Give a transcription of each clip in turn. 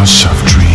House of Dreams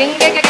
Thank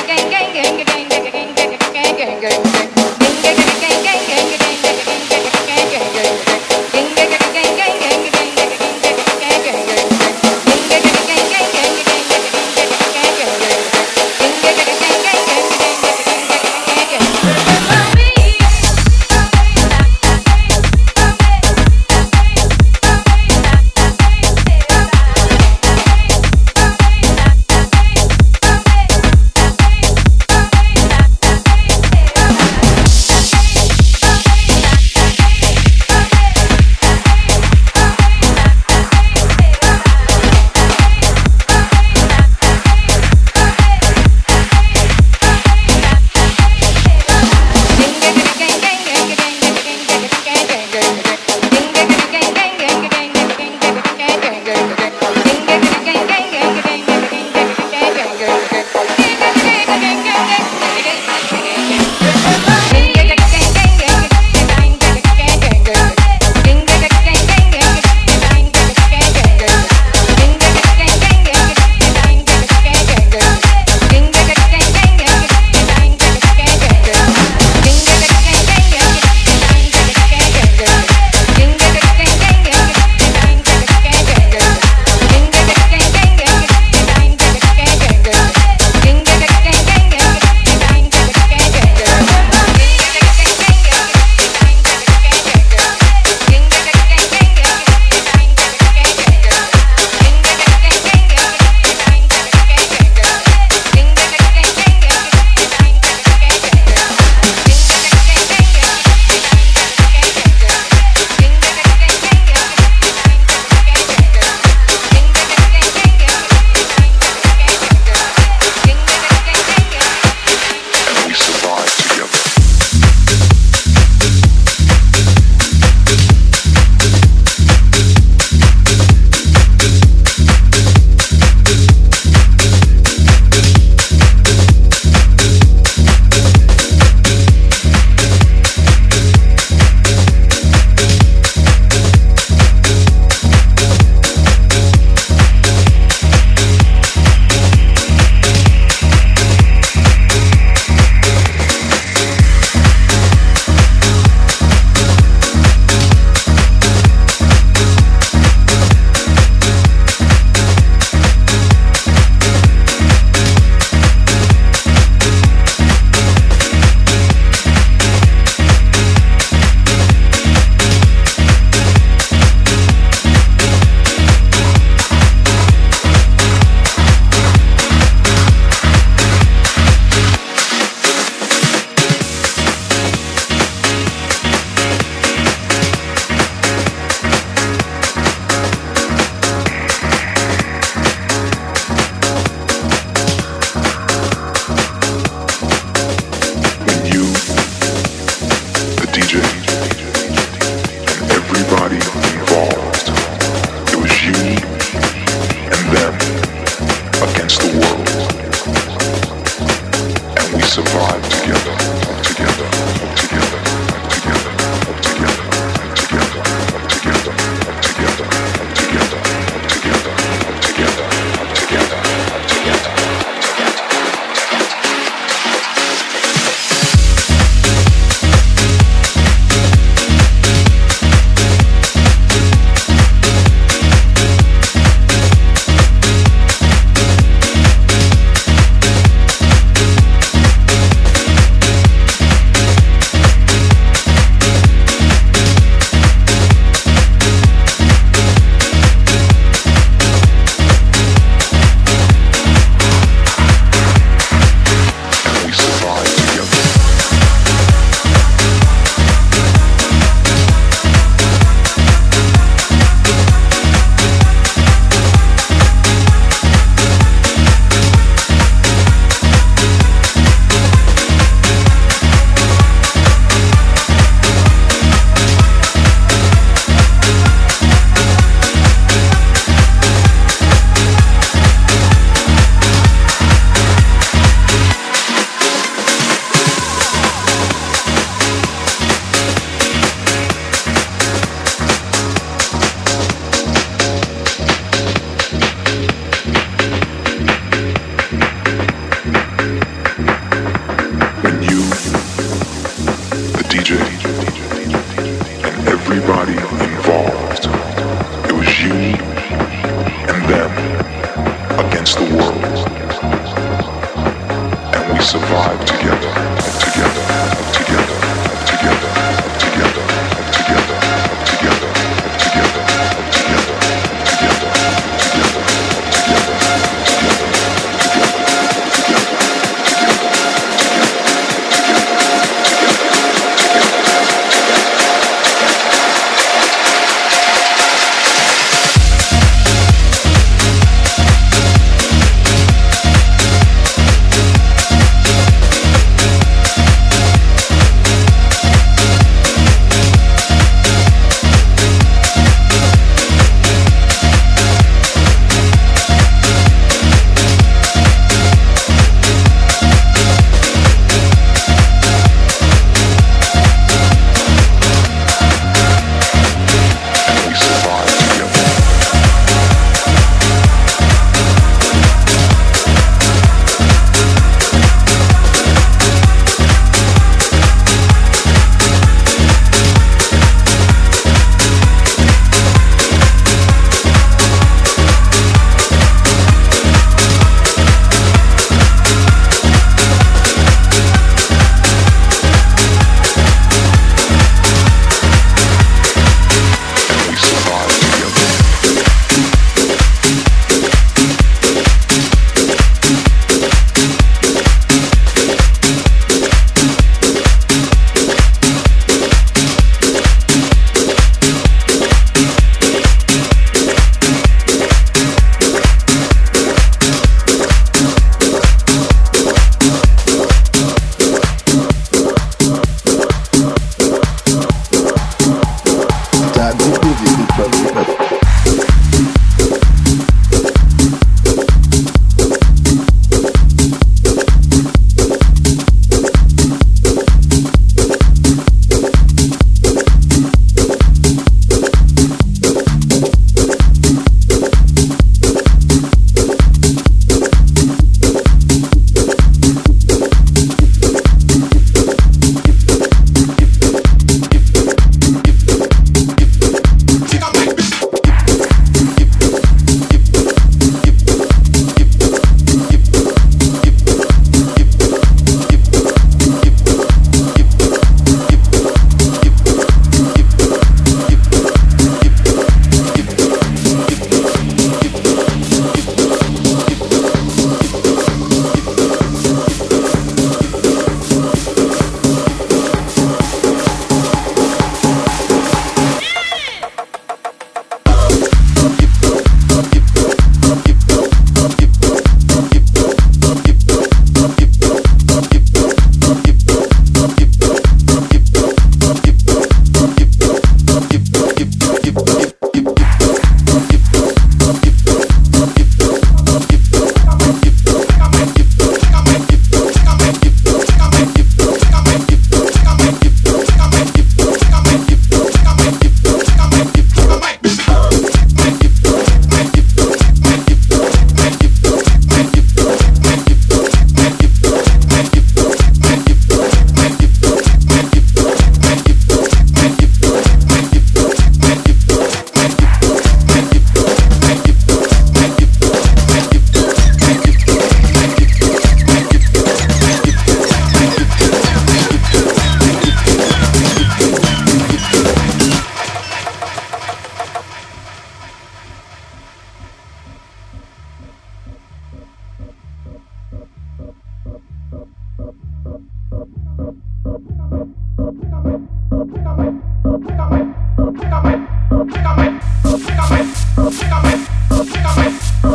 Pick a it. Pick a it.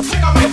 Pick a it.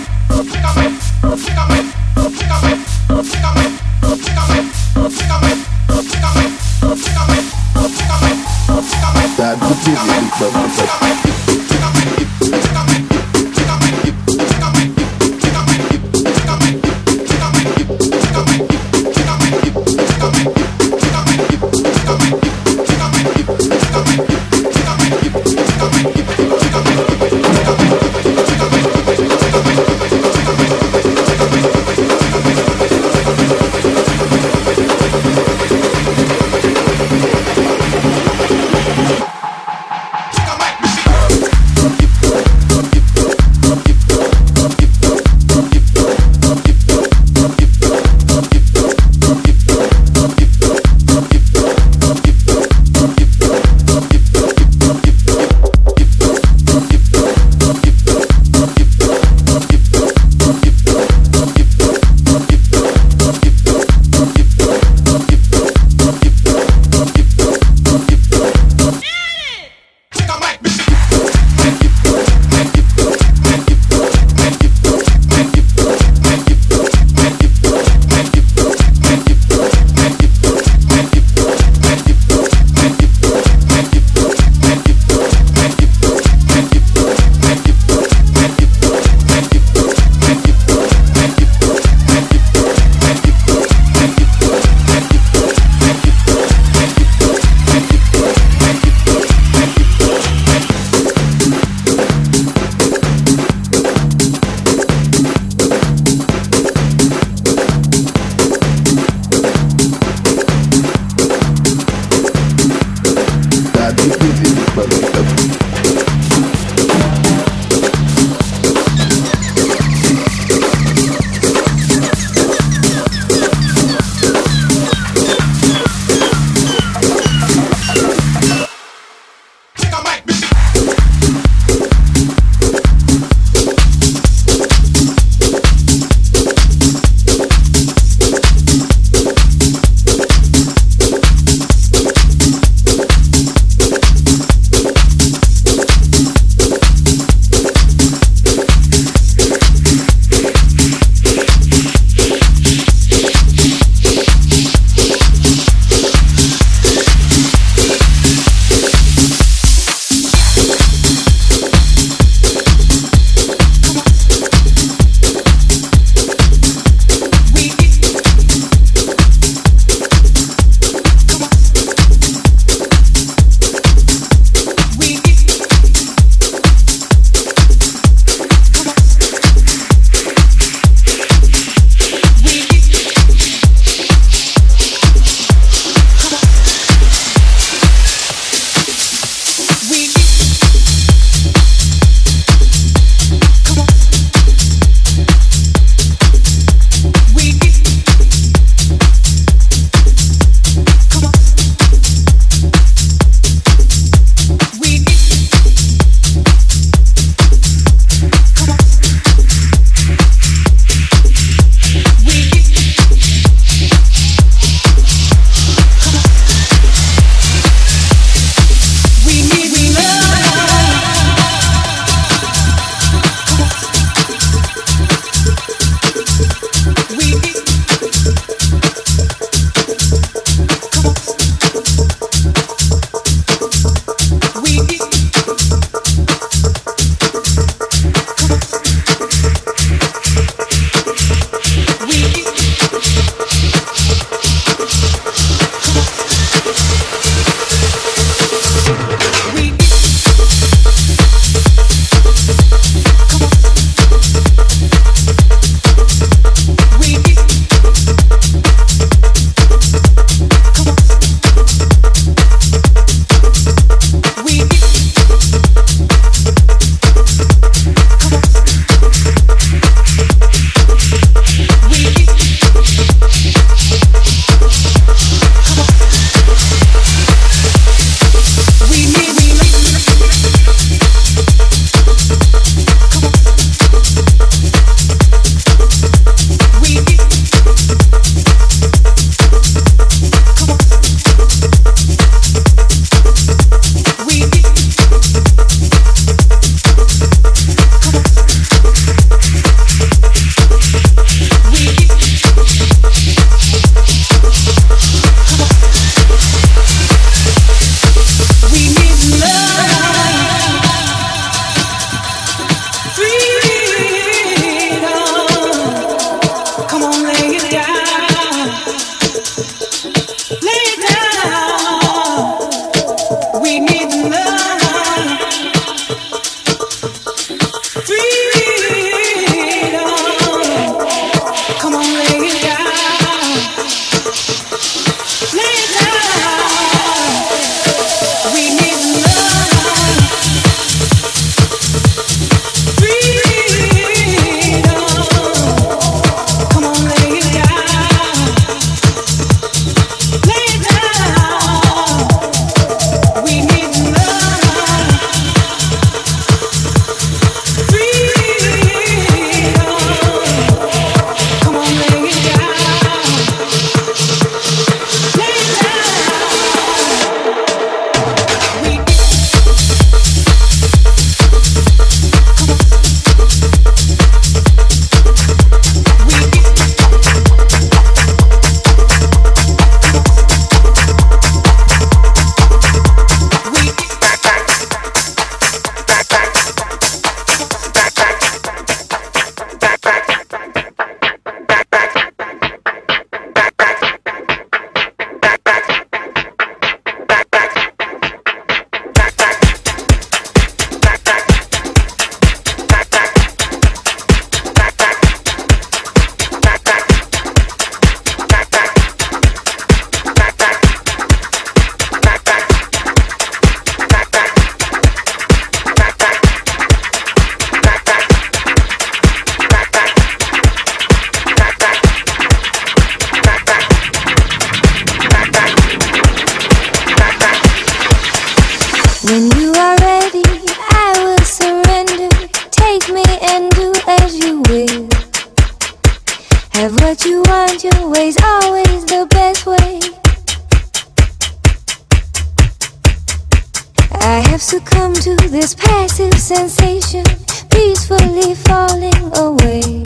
falling away.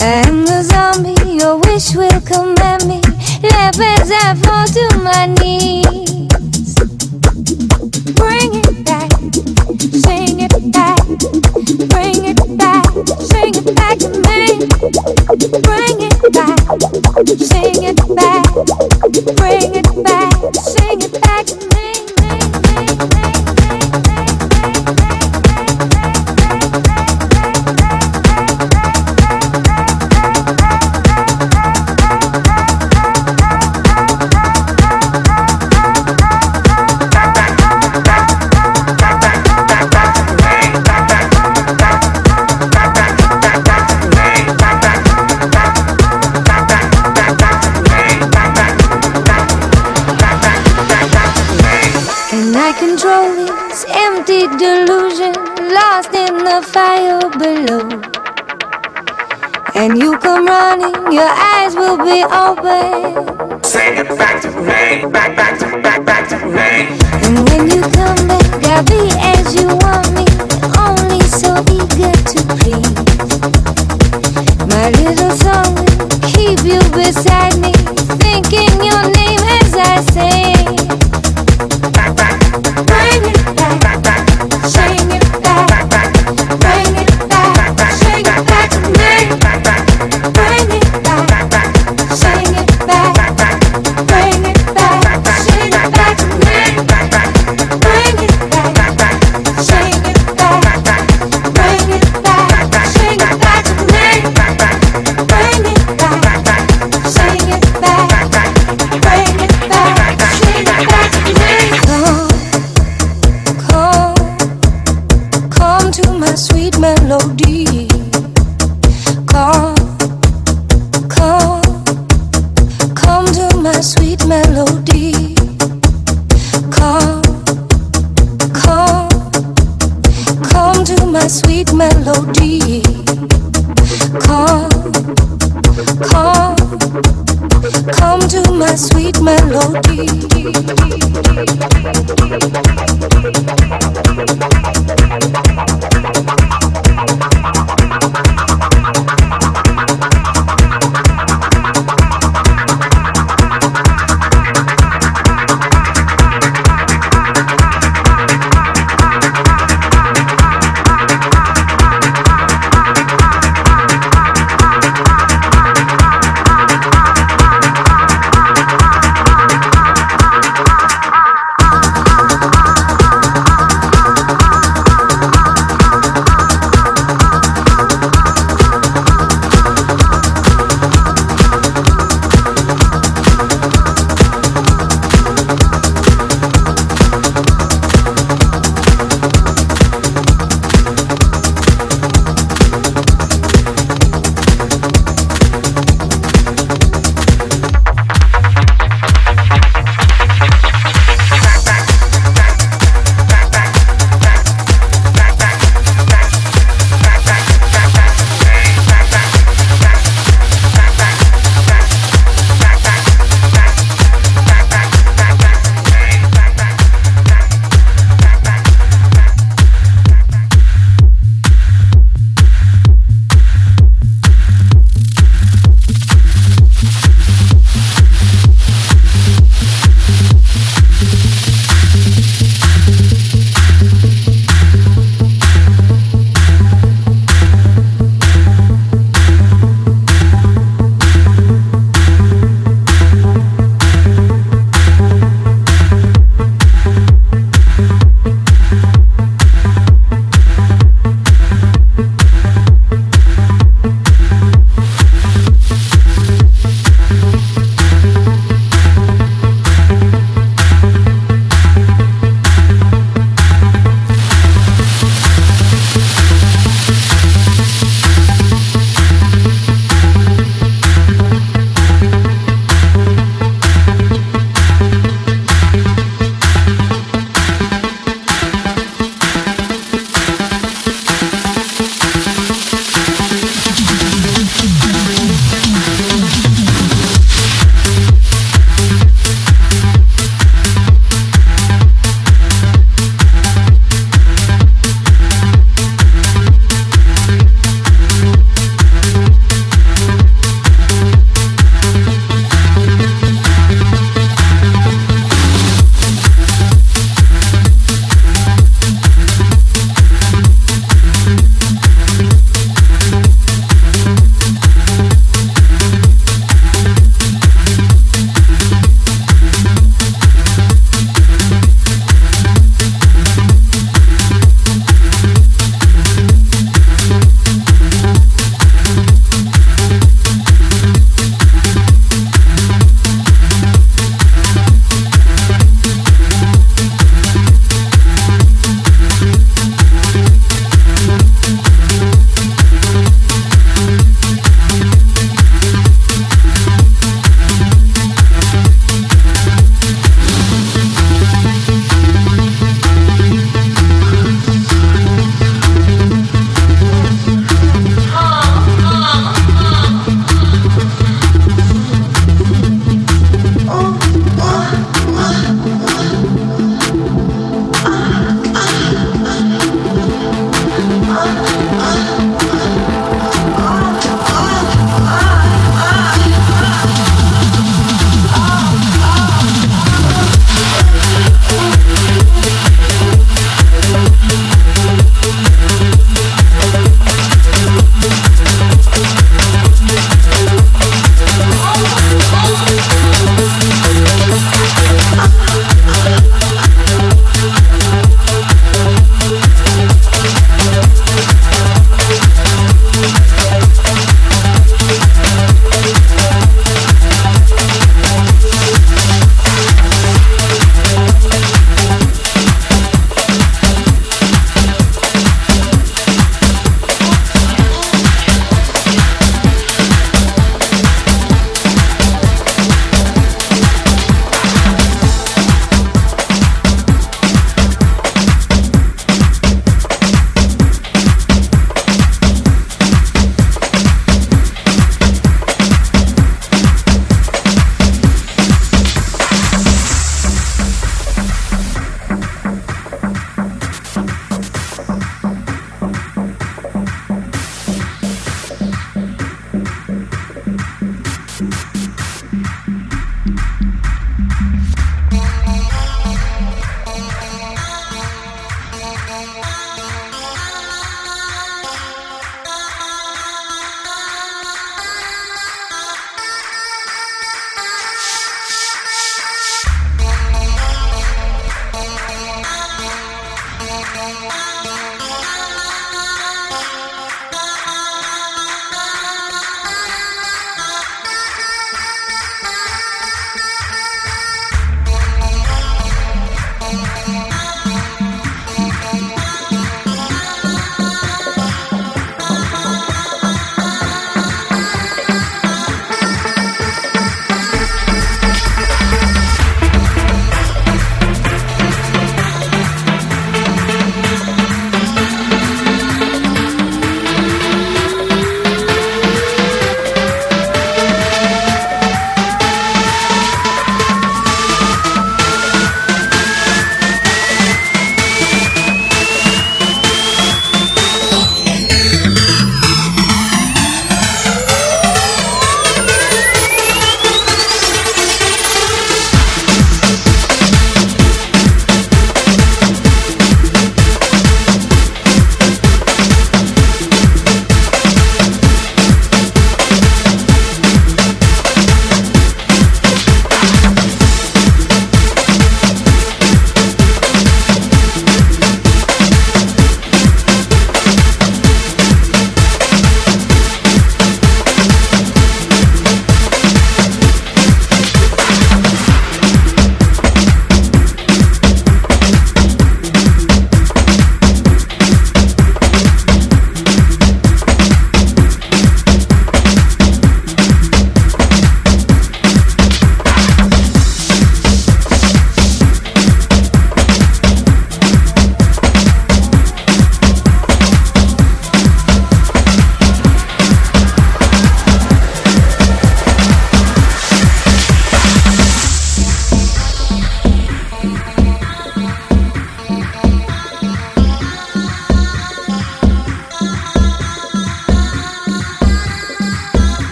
I am the zombie your wish will come at me. Laugh as I fall to my knees. Bring it back, sing it back, bring it back, sing it back to me. Bring it back, sing it back, bring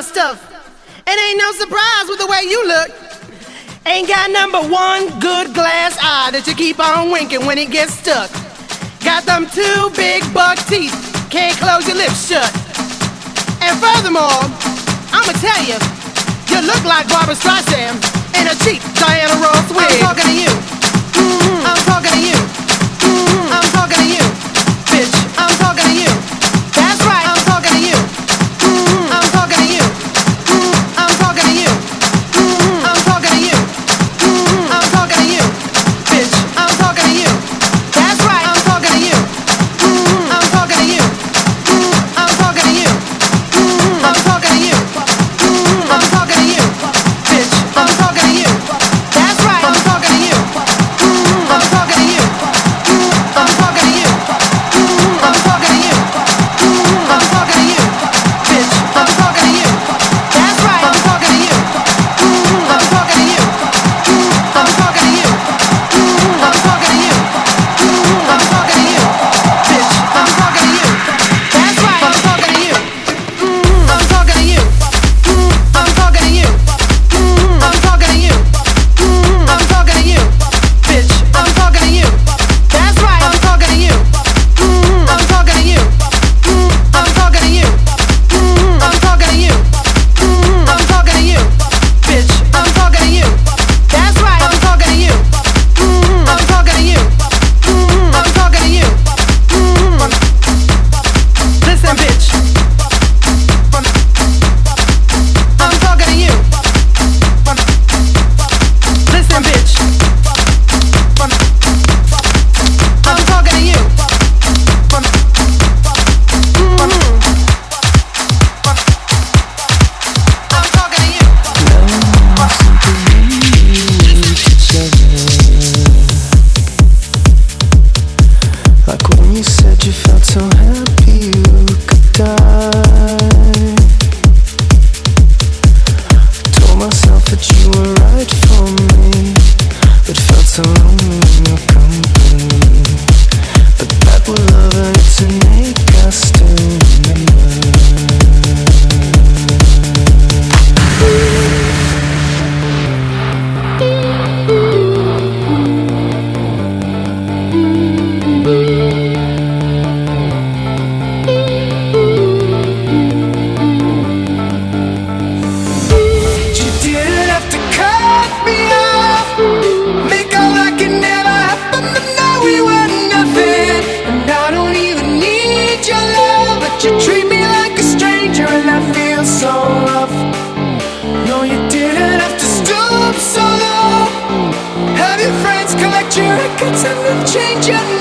my stuff. It ain't no surprise with the way you look. Ain't got number one good glass eye that you keep on winking when it gets stuck. Got them two big buck teeth, can't close your lips shut. And furthermore, I'ma tell you, you look like Barbra Streisand in a cheap Diana Ross wig. I'm talking to you. Mm-hmm. I'm talking to you. Mm-hmm. I'm talking to you. Bitch, I'm talking could tell them change your